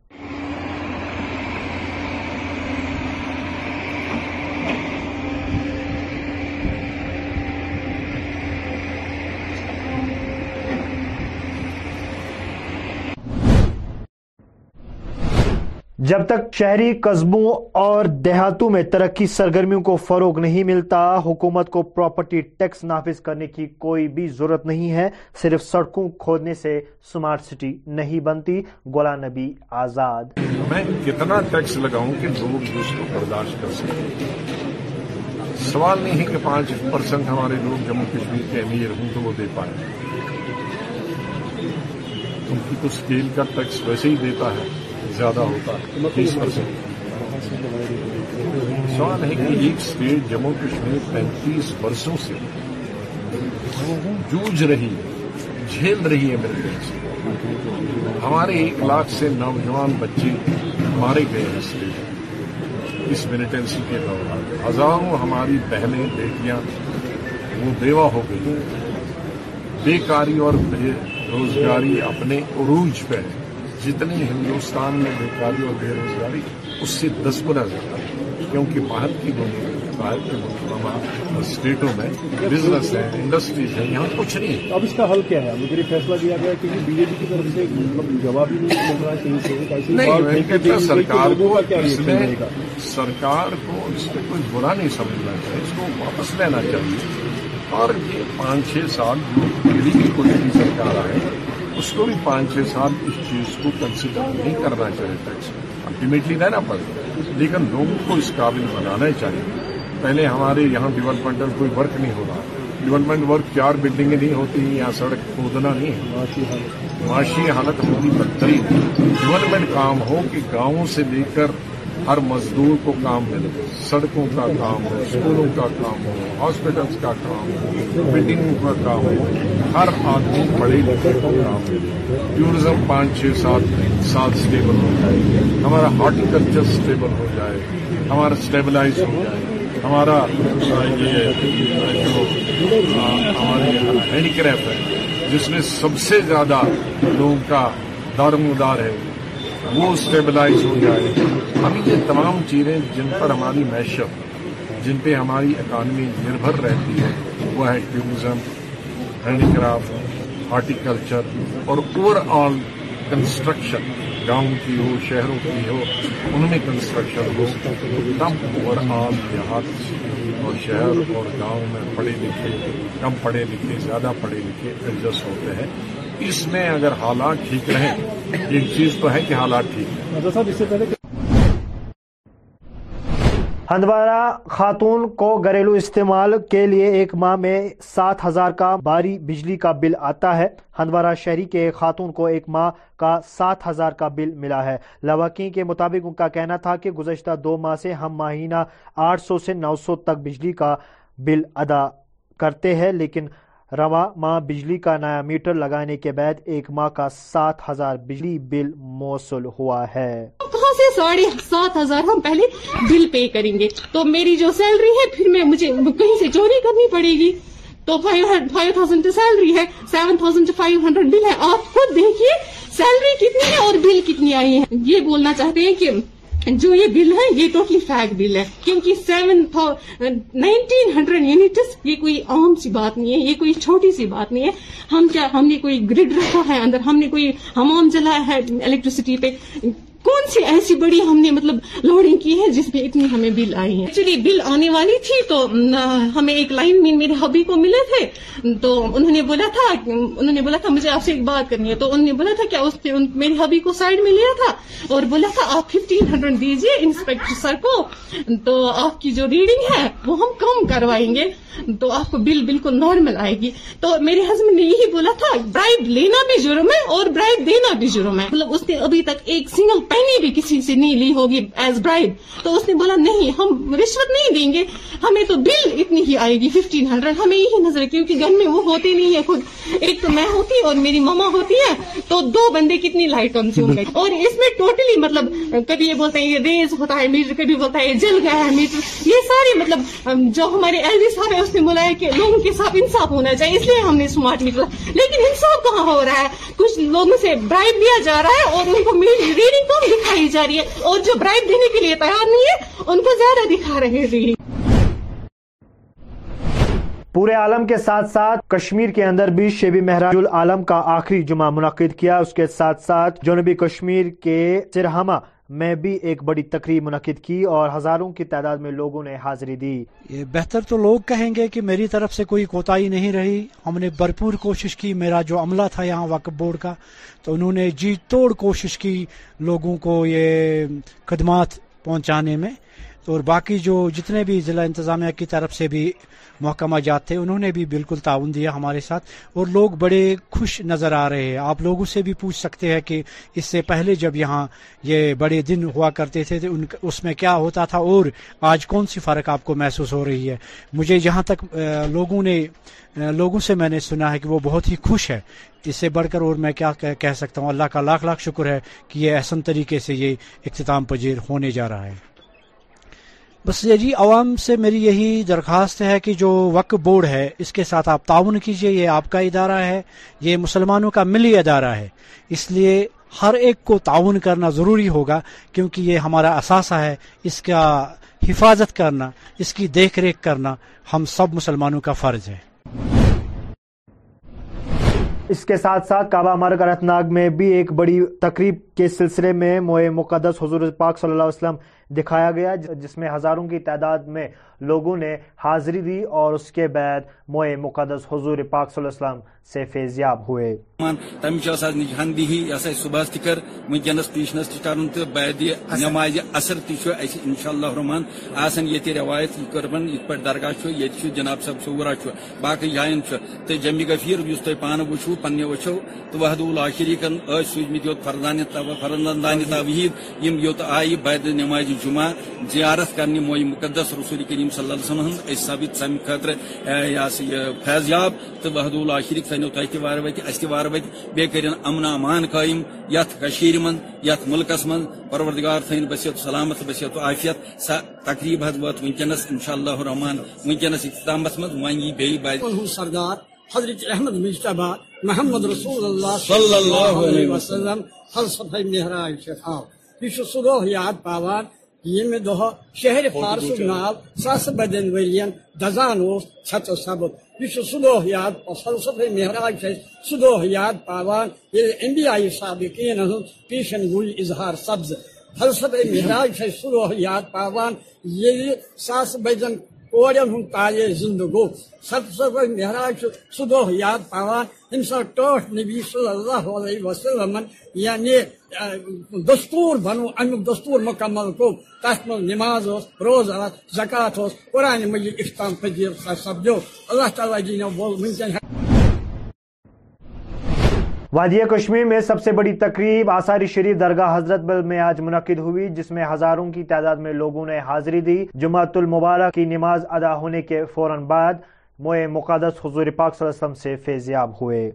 جب تک شہری قصبوں اور دیہاتوں میں ترقی سرگرمیوں کو فروغ نہیں ملتا حکومت کو پراپرٹی ٹیکس نافذ کرنے کی کوئی بھی ضرورت نہیں ہے صرف سڑکوں کھودنے سے سمارٹ سٹی نہیں بنتی گولا نبی آزاد میں کتنا ٹیکس لگاؤں کہ لوگ اس کو برداشت کر سکیں سوال نہیں ہے کہ پانچ پرسنٹ ہمارے لوگ جموں کشمیر کے امیر ہوں تو وہ دے پائے زیادہ ہوتا ہے سوال ہے کہ ایک اسٹیٹ جموں کشمیر پینتیس برسوں سے جوجھ رہی ہے جھیل رہی ہے میرے سے ہمارے ایک لاکھ سے نوجوان بچے مارے گئے ہیں لیے اس ملیٹنسی کے دوران ہزاروں ہماری بہنیں بیٹیاں وہ بیوہ ہو گئی بے کاری اور بے روزگاری اپنے عروج پہ جتنی ہندوستان میں بیکاری اور بے روزگاری اس سے دس زیادہ ہے کیونکہ بھارت کی بھارت ملک باہر اسٹیٹوں میں بزنس ہے انڈسٹریز ہے یہاں کچھ نہیں ہے اب اس کا حل کیا ہے مجھے فیصلہ دیا گیا کیونکہ بی جے پی کی طرف سے مطلب جواب نہیں مل رہا ہے سرکار کو اس پہ کوئی برا نہیں سمجھنا چاہیے اس کو واپس لینا چاہیے اور یہ پانچ چھ سال دیکھ لی کوئی بھی سرکار آئے اس کو بھی پانچ چھ سال اس چیز کو کنسیڈر نہیں کرنا چاہیے ٹیکس الٹیمیٹلی رہنا پڑے لیکن لوگوں کو اس قابل بنانا ہی چاہیے پہلے ہمارے یہاں ڈیولپمنٹل کوئی ورک نہیں ہو رہا ڈیولپمنٹ ورک چار بلڈنگیں نہیں ہوتی یہاں سڑک کھودنا نہیں ہے معاشی حالت ہوتی بدترین ڈیولپمنٹ کام ہو کہ گاؤں سے لے کر ہر مزدور کو کام ملے سڑکوں کا کام ہو اسکولوں کا کام ہو ہاسپٹلس کا کام ہو بلڈنگوں کا کام ہو ہر آدمی پڑھے لکھے کو کام ملے ٹوریزم پانچ چھ سات سات اسٹیبل ہو جائے ہمارا ہارٹیکلچر اسٹیبل ہو جائے ہمارا اسٹیبلائز ہو جائے ہمارا یہ جو ہمارے ہینڈی کرافٹ ہے جس میں سب سے زیادہ لوگوں کا دارمدار ہے وہ اسٹیبلائز ہو جائے ہمیں ہم یہ تمام چیزیں جن پر ہماری معیشت جن پہ ہماری اکانومی نربھر رہتی ہے وہ ہے ٹوریزم ہینڈی کرافٹ ہارٹیکلچر اور اوور آل کنسٹرکشن گاؤں کی ہو شہروں کی ہو ان میں کنسٹرکشن ہو کم اوور آل دیہات اور شہر اور گاؤں میں پڑھے لکھے کم پڑھے لکھے زیادہ پڑھے لکھے ایڈجسٹ ہوتے ہیں اس میں اگر حالات ٹھیک رہیں ایک چیز تو ہے کہ حالات ٹھیک ہندوارہ خاتون کو گھریلو استعمال کے لیے ایک ماہ میں سات ہزار کا باری بجلی کا بل آتا ہے ہندوارہ شہری کے خاتون کو ایک ماہ کا سات ہزار کا بل ملا ہے لواقین کے مطابق ان کا کہنا تھا کہ گزشتہ دو ماہ سے ہم ماہینہ آٹھ سو سے نو سو تک بجلی کا بل ادا کرتے ہیں لیکن رواں ماہ بجلی کا نیا میٹر لگانے کے بعد ایک ماہ کا سات ہزار بجلی بل موصول ہوا ہے کہاں سے ساڑھے سات ہزار ہم پہلے بل پے کریں گے تو میری جو سیلری ہے پھر میں مجھے کہیں سے چوری کرنی پڑے گی تو فائیو فائیو تھاؤزینڈ سیلری ہے seven thousand five hundred bill ہے آپ خود دیکھیے سیلری کتنی ہے اور بل کتنی آئی ہے یہ بولنا چاہتے ہیں کہ جو یہ بل ہے یہ ٹوٹلی فیک بل ہے کیونکہ سیون نائنٹین ہنڈریڈ یونٹس یہ کوئی عام سی بات نہیں ہے یہ کوئی چھوٹی سی بات نہیں ہے ہم کیا ہم نے کوئی گریڈ رکھا ہے اندر ہم نے کوئی ہمام جلایا ہے الیکٹریسٹی پہ کون سی ایسی بڑی ہم نے مطلب لوڈنگ کی ہے جس میں اتنی ہمیں بل آئی ہے ایکچولی بل آنے والی تھی تو ہمیں ایک لائن میرے ہبی کو ملے تھے تو انہوں انہوں نے نے بولا بولا تھا تھا مجھے آپ سے ایک بات کرنی ہے تو انہوں نے بولا تھا اس نے میرے ہبی کو سائڈ میں لیا تھا اور بولا تھا آپ ففٹین ہنڈریڈ دیجیے انسپیکٹر سر کو تو آپ کی جو ریڈنگ ہے وہ ہم کم کروائیں گے تو آپ کو بل بالکل نارمل آئے گی تو میرے ہسبینڈ نے یہی بولا تھا برائڈ لینا بھی جرم ہے اور برائڈ دینا بھی جرم ہے مطلب اس نے ابھی تک ایک سنگل پین بھی کسی سے نہیں لی ہوگی ایز برائڈ تو اس نے بولا نہیں ہم رشوت نہیں دیں گے ہمیں تو بل اتنی ہی آئے گی ففٹین ہمیں یہی نظر ہے کیونکہ گھر میں وہ ہوتے نہیں خود ایک تو میں ہوتی اور میری ہوتی ہے تو دو بندے کتنی لائٹ اور اس میں ٹوٹلی مطلب کبھی یہ بولتا ہے یہ ریز ہوتا ہے میٹر کبھی بولتا ہے یہ جل گیا ہے میٹر یہ ساری مطلب جو ہمارے ایل جی صاحب ہے اس نے بولا کہ لوگوں کے ساتھ انصاف ہونا چاہیے اس لیے ہم نے اسمارٹ میٹر لیکن انصاف کہاں ہو رہا ہے کچھ لوگوں سے برائب لیا جا رہا ہے اور ان کو ریڈنگ کم دکھائی جا رہی ہے اور جو برائب دینے کے لیے تیار نہیں ہے ان کو زیادہ دکھا رہے پورے عالم کے ساتھ ساتھ کشمیر کے اندر بھی شیبی مہراج العالم کا آخری جمعہ منعقد کیا اس کے ساتھ ساتھ جنوبی کشمیر کے سرہما میں بھی ایک بڑی تقریب منعقد کی اور ہزاروں کی تعداد میں لوگوں نے حاضری دی یہ بہتر تو لوگ کہیں گے کہ میری طرف سے کوئی کوتاہی نہیں رہی ہم نے بھرپور کوشش کی میرا جو عملہ تھا یہاں وقف بورڈ کا تو انہوں نے جی توڑ کوشش کی لوگوں کو یہ خدمات پہنچانے میں اور باقی جو جتنے بھی ضلع انتظامیہ کی طرف سے بھی محکمہ جات تھے انہوں نے بھی بالکل تعاون دیا ہمارے ساتھ اور لوگ بڑے خوش نظر آ رہے ہیں آپ لوگوں سے بھی پوچھ سکتے ہیں کہ اس سے پہلے جب یہاں یہ بڑے دن ہوا کرتے تھے ان اس میں کیا ہوتا تھا اور آج کون سی فرق آپ کو محسوس ہو رہی ہے مجھے جہاں تک لوگوں نے لوگوں سے میں نے سنا ہے کہ وہ بہت ہی خوش ہے اس سے بڑھ کر اور میں کیا کہہ سکتا ہوں اللہ کا لاکھ لاکھ شکر ہے کہ یہ احسن طریقے سے یہ اختتام پذیر ہونے جا رہا ہے بس جی عوام سے میری یہی درخواست ہے کہ جو وقف بورڈ ہے اس کے ساتھ آپ تعاون کیجئے یہ آپ کا ادارہ ہے یہ مسلمانوں کا ملی ادارہ ہے اس لیے ہر ایک کو تعاون کرنا ضروری ہوگا کیونکہ یہ ہمارا اثاثہ ہے اس کا حفاظت کرنا اس کی دیکھ ریکھ کرنا ہم سب مسلمانوں کا فرض ہے اس کے ساتھ ساتھ کعبہ مارک انت ناگ میں بھی ایک بڑی تقریب کے سلسلے میں مقدس حضور پاک صلی اللہ علیہ وسلم دکھایا گیا جس میں ہزاروں کی تعداد میں لوگوں نے حاضری دی اور اس کے بعد تمام دھیی یہ سب صبح نماز اثر انتہی روایت درگاہ جناب صاحب شورہ باقی جائن جمی کشیر پانچ پن وچو تو وحد العاشریقن یم یوت آئی نماز جمعہ زیارت کرنے موئی مقدس رسول کریم صلی اللہ علیہ وسلم ہند ثابت سم خطر فیض یاب تو وحد اللہ شریف سنو تہ وار وتہ اس وار وتہ بی کرن امن امان قائم یشیر مند یت ملکس مند پروردگار تھین بسیت سلامت بسیت و عافیت سا تقریب حد وات ونکنس انشاء اللہ الرحمن ونکنس اختتامس مند وی بی سردار حضرت احمد مجتبہ محمد رسول اللہ صلی اللہ علیہ وسلم فلسفہ مہراج شخاو یہ سو دو یاد پاوان دہر پارس نا ساس بدن ورین دزان سچو سبق یہ سب داد فلسفی محراج پاوان داد پاانڈیائی سابقین پیشن گئی اظہار سبز فلسفی مہراج سہ یاد پاوان یہ ساس بدن کورینے تاجے زندگو سب سب دہ یاد سا ٹوٹ نبی صلی اللہ علیہ وسلم یعنی دستور بنو امی دستور مکمل گو تس من نماز روزہ زکات قرآن مجید اختام پذیر سات سپدو اللہ تعالیٰ جی بول دینا وادی کشمیر میں سب سے بڑی تقریب آثاری شریف درگاہ حضرت بل میں آج منعقد ہوئی جس میں ہزاروں کی تعداد میں لوگوں نے حاضری دی جمعت المبارک کی نماز ادا ہونے کے فوراً بعد موئے مقدس حضور پاک صلی اللہ علیہ وسلم سے فیضیاب ہوئے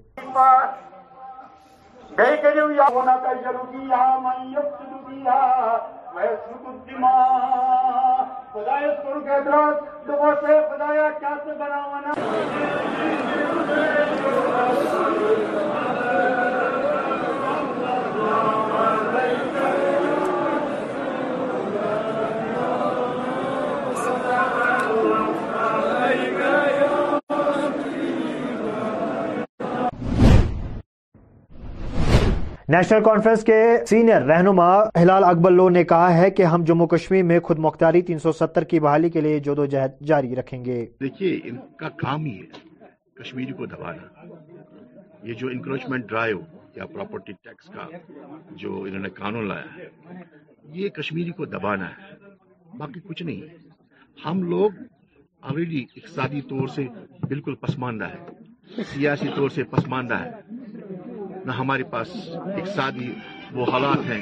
نیشنل کانفرنس کے سینئر رہنما ہلال اکبر لو نے کہا ہے کہ ہم جموں کشمیر میں خود مختاری تین سو ستر کی بحالی کے لیے جودو جہد جاری رکھیں گے دیکھیے ان کا کام ہی ہے کشمیری کو دبانا یہ جو انکروچمنٹ ڈرائیو یا پراپرٹی ٹیکس کا جو انہوں نے قانون لایا ہے یہ کشمیری کو دبانا ہے باقی کچھ نہیں ہم لوگ آلریڈی اقتصادی طور سے بالکل پسماندہ ہے سیاسی طور سے پسماندہ ہے نہ ہمارے پاس اقتصادی وہ حالات ہیں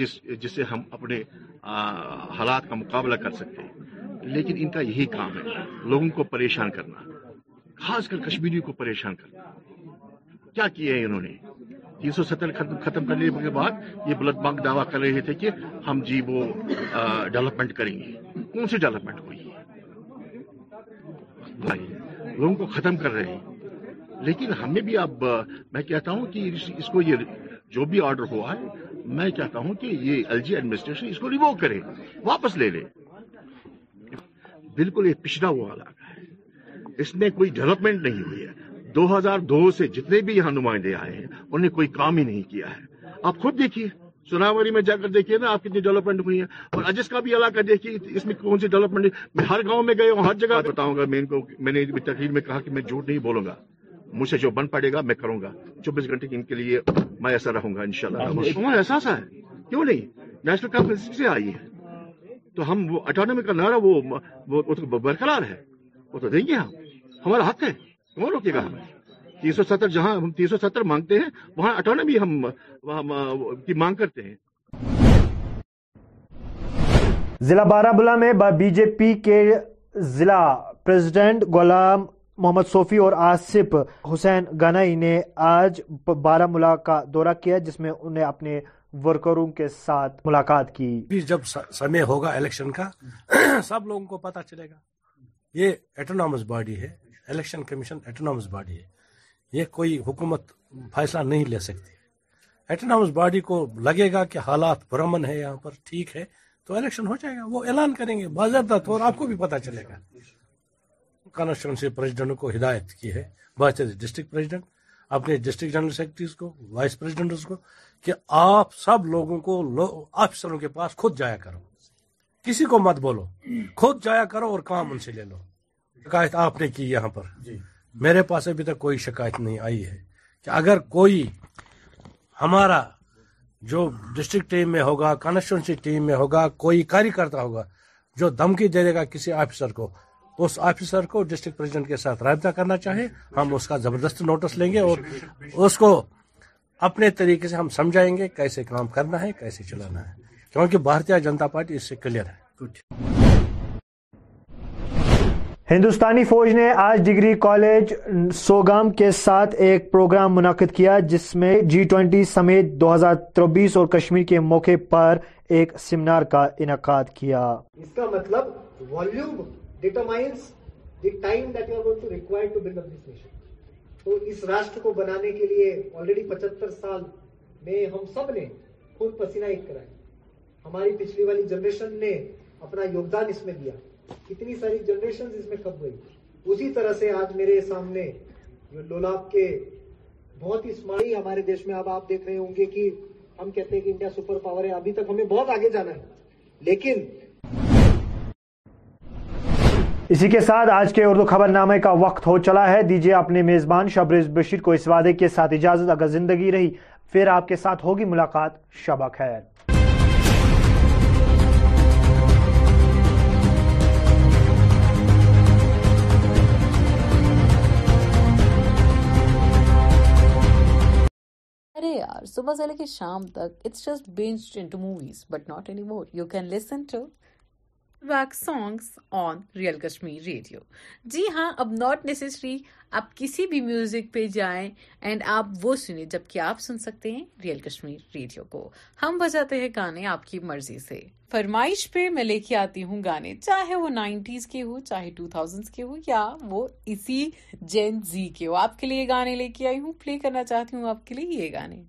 جس جسے ہم اپنے حالات کا مقابلہ کر سکتے ہیں لیکن ان کا یہی کام ہے لوگوں کو پریشان کرنا خاص کر کشمیریوں کو پریشان کرنا کیا ہے انہوں نے تین سو ستر ختم کرنے کے بعد یہ بلد بانک دعویٰ کر رہے تھے کہ ہم جی وہ ڈیولپمنٹ کریں گے کون سی ڈیولپمنٹ ہوئی لوگوں کو ختم کر رہے ہیں لیکن ہمیں بھی اب میں کہتا ہوں کہ اس کو یہ جو بھی آرڈر ہوا ہے میں کہتا ہوں کہ یہ ایل جی ایڈمنسٹریشن اس کو کرے واپس لے لے بالکل یہ پچھڑا ہوا علاقہ ہے اس میں کوئی ڈیولپمنٹ نہیں ہوئی ہے دو ہزار دو سے جتنے بھی یہاں نمائندے آئے ہیں انہوں نے کوئی کام ہی نہیں کیا ہے آپ خود دیکھیے سناوری میں جا کر دیکھیے نا آپ کتنی ڈیولپمنٹ ہوئی ہے اور اجس کا بھی علاقہ دیکھیے اس میں کون سی ڈیولپمنٹ میں ہر گاؤں میں گئے ہوں ہر جگہ بتاؤں گا میں نے تقریر میں کہا کہ میں جھوٹ نہیں بولوں گا مجھ سے جو بن پڑے گا میں کروں گا چوبیس گھنٹے ان کے لیے میں ایسا رہوں گا انشاءاللہ ہمارا احساس ہے کیوں نہیں نیشنل کانفرنس سے آئی ہے تو ہم وہ اٹانومی کا نعرہ وہ برقرار ہے وہ تو دیں گے ہم ہمارا حق ہے کون روکے گا ہمیں تین سو ستر جہاں ہم تین سو ستر مانگتے ہیں وہاں اٹانومی ہم کی مانگ کرتے ہیں ضلع بارہ بلا میں بی جے پی کے ضلع پریزیڈنٹ غلام محمد صوفی اور آصف حسین گنائی نے آج بارہ ملا کا دورہ کیا جس میں انہیں اپنے ورکروں کے ساتھ ملاقات کی جب سمے ہوگا الیکشن کا سب لوگوں کو پتا چلے گا یہ اٹانومس باڈی ہے الیکشن کمیشن ایٹونامس باڈی ہے یہ کوئی حکومت فیصلہ نہیں لے سکتی ایٹونس باڈی کو لگے گا کہ حالات برمن ہے یہاں پر ٹھیک ہے تو الیکشن ہو جائے گا وہ اعلان کریں گے باضابطہ طور آپ کو بھی پتا چلے گا پریزیڈنٹ کو ہدایت کی ہے پریزیڈنٹ اپنے ڈسٹرکٹ جنرل سیکرٹریز کو وائس پریزیڈنٹس کو کہ آپ سب لوگوں کو آفیسروں کے پاس خود جایا کرو کسی کو مت بولو خود جایا کرو اور کام ان سے لے لو شکایت آپ نے کی یہاں پر جی۔ میرے پاس ابھی تک کوئی شکایت نہیں آئی ہے کہ اگر کوئی ہمارا جو ڈسٹرکٹ ٹیم میں ہوگا کانسٹیچنسی ٹیم میں ہوگا کوئی کاری کرتا ہوگا جو دھمکی دے دے گا کسی آفیسر کو اس آفیسر کو ڈسٹرکٹ کے ساتھ رابطہ کرنا چاہے ہم اس کا زبردست نوٹس لیں گے اور اس کو اپنے طریقے سے ہم سمجھائیں گے کیسے کام کرنا ہے کیسے چلانا ہے کیونکہ جنتا پارٹی اس سے کلیئر ہے ہندوستانی فوج نے آج ڈگری کالج سوگام کے ساتھ ایک پروگرام منعقد کیا جس میں جی ٹوینٹی سمیت دو ہزار تربیس اور کشمیر کے موقع پر ایک سیمینار کا انعقاد کیا اس کا مطلب ولیوم کم گئی اسی طرح سے آج میرے سامنے جو لولاب کے بہت ہی اسماڑی ہمارے دیش میں ہم کہتے ہیں کہ انڈیا سپر پاور ہے ابھی تک ہمیں بہت آگے جانا ہے لیکن اسی کے ساتھ آج کے اردو خبر نامے کا وقت ہو چلا ہے دیجیے اپنے میزبان شبریز بشیر کو اس وعدے کے ساتھ اجازت اگر زندگی رہی پھر آپ کے ساتھ ہوگی ملاقات شبہ خیر ارے یار صبح سے لے کے شام تک it's just banged into movies but not anymore you can listen to week songs on Real Kashmir radio جی ہاں اب آپ کسی بھی میوزک پہ جائیں آپ وہ سنیں جبکہ آپ سن سکتے ہیں ریئل کشمیر ریڈیو کو ہم بجاتے ہیں گانے آپ کی مرضی سے فرمائش پہ میں لے کے آتی ہوں گانے چاہے وہ نائنٹیز کے ہو چاہے ٹو تھاؤزینڈ کے ہو یا وہ اسی جین زی کے ہو آپ کے لیے گانے لے کے آئی ہوں پلے کرنا چاہتی ہوں آپ کے لیے یہ گانے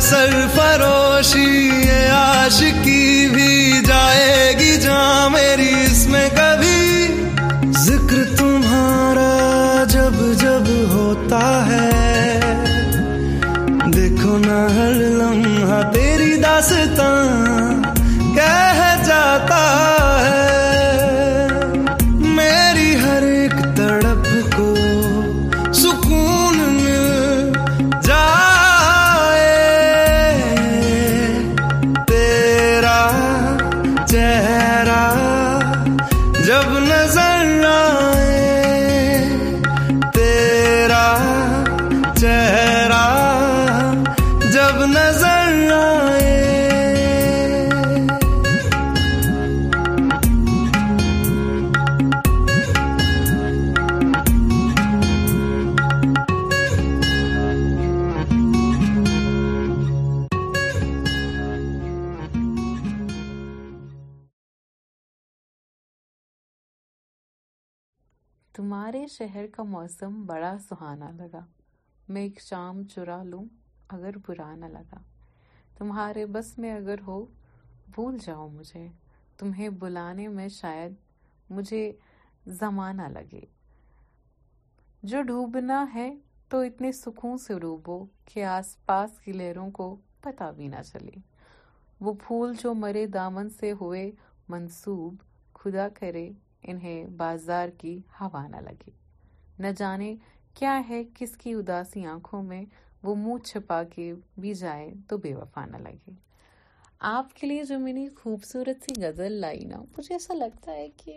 سر فروشی آش کی بھی جائے گی جہاں میری اس میں کبھی ذکر تمہارا جب جب ہوتا ہے دیکھو نہ ہر لمحہ تیری داستان شہر کا موسم بڑا سہانا لگا میں ایک شام چرا لوں اگر برا نہ لگا تمہارے بس میں اگر ہو بھول جاؤ مجھے تمہیں بلانے میں شاید مجھے زمانہ لگے جو ڈوبنا ہے تو اتنے سکون سے ڈوبو کہ آس پاس کی لہروں کو پتا بھی نہ چلے وہ پھول جو مرے دامن سے ہوئے منسوب خدا کرے انہیں بازار کی ہوا نہ لگے نہ جانے کیا ہے کس کی اداسی آنکھوں میں وہ منہ چھپا کے بھی جائے تو بے وفا نہ لگے آپ کے لیے جو میں نے خوبصورت سی غزل لائی نا مجھے ایسا لگتا ہے کہ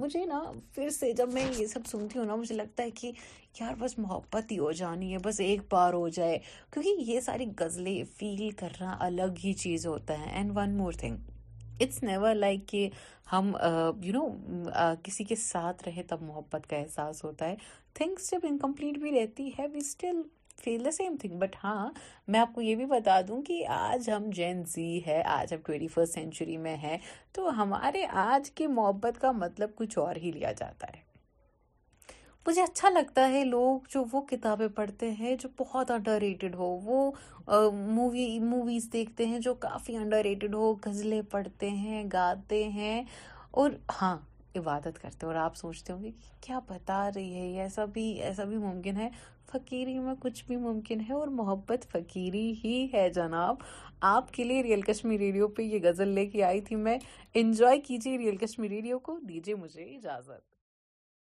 مجھے نا پھر سے جب میں یہ سب سنتی ہوں نا مجھے لگتا ہے کہ یار بس محبت ہی ہو جانی ہے بس ایک بار ہو جائے کیونکہ یہ ساری غزلیں فیل کرنا الگ ہی چیز ہوتا ہے and one more thing it's never like کہ ہم یو نو کسی کے ساتھ رہے تب محبت کا احساس ہوتا ہے تھنگس جب انکمپلیٹ بھی رہتی ہے we still feel the same thing but ہاں میں آپ کو یہ بھی بتا دوں کہ آج ہم جین زی ہے آج ہم ٹوینٹی فرسٹ سینچری میں ہیں تو ہمارے آج کی محبت کا مطلب کچھ اور ہی لیا جاتا ہے مجھے اچھا لگتا ہے لوگ جو وہ کتابیں پڑھتے ہیں جو بہت انڈر ریٹڈ ہو وہ مووی موویز دیکھتے ہیں جو کافی انڈر ریٹڈ ہو غزلیں پڑھتے ہیں گاتے ہیں اور ہاں عبادت کرتے ہیں اور آپ سوچتے ہوں گے کہ کیا بتا رہی ہے ایسا بھی ایسا بھی ممکن ہے فقیری میں کچھ بھی ممکن ہے اور محبت فقیری ہی ہے جناب آپ کے لیے ریئل کشمیری ریڈیو پہ یہ غزل لے کے آئی تھی میں انجوائے کیجیے ریئل کشمیری ریڈیو کو دیجیے مجھے اجازت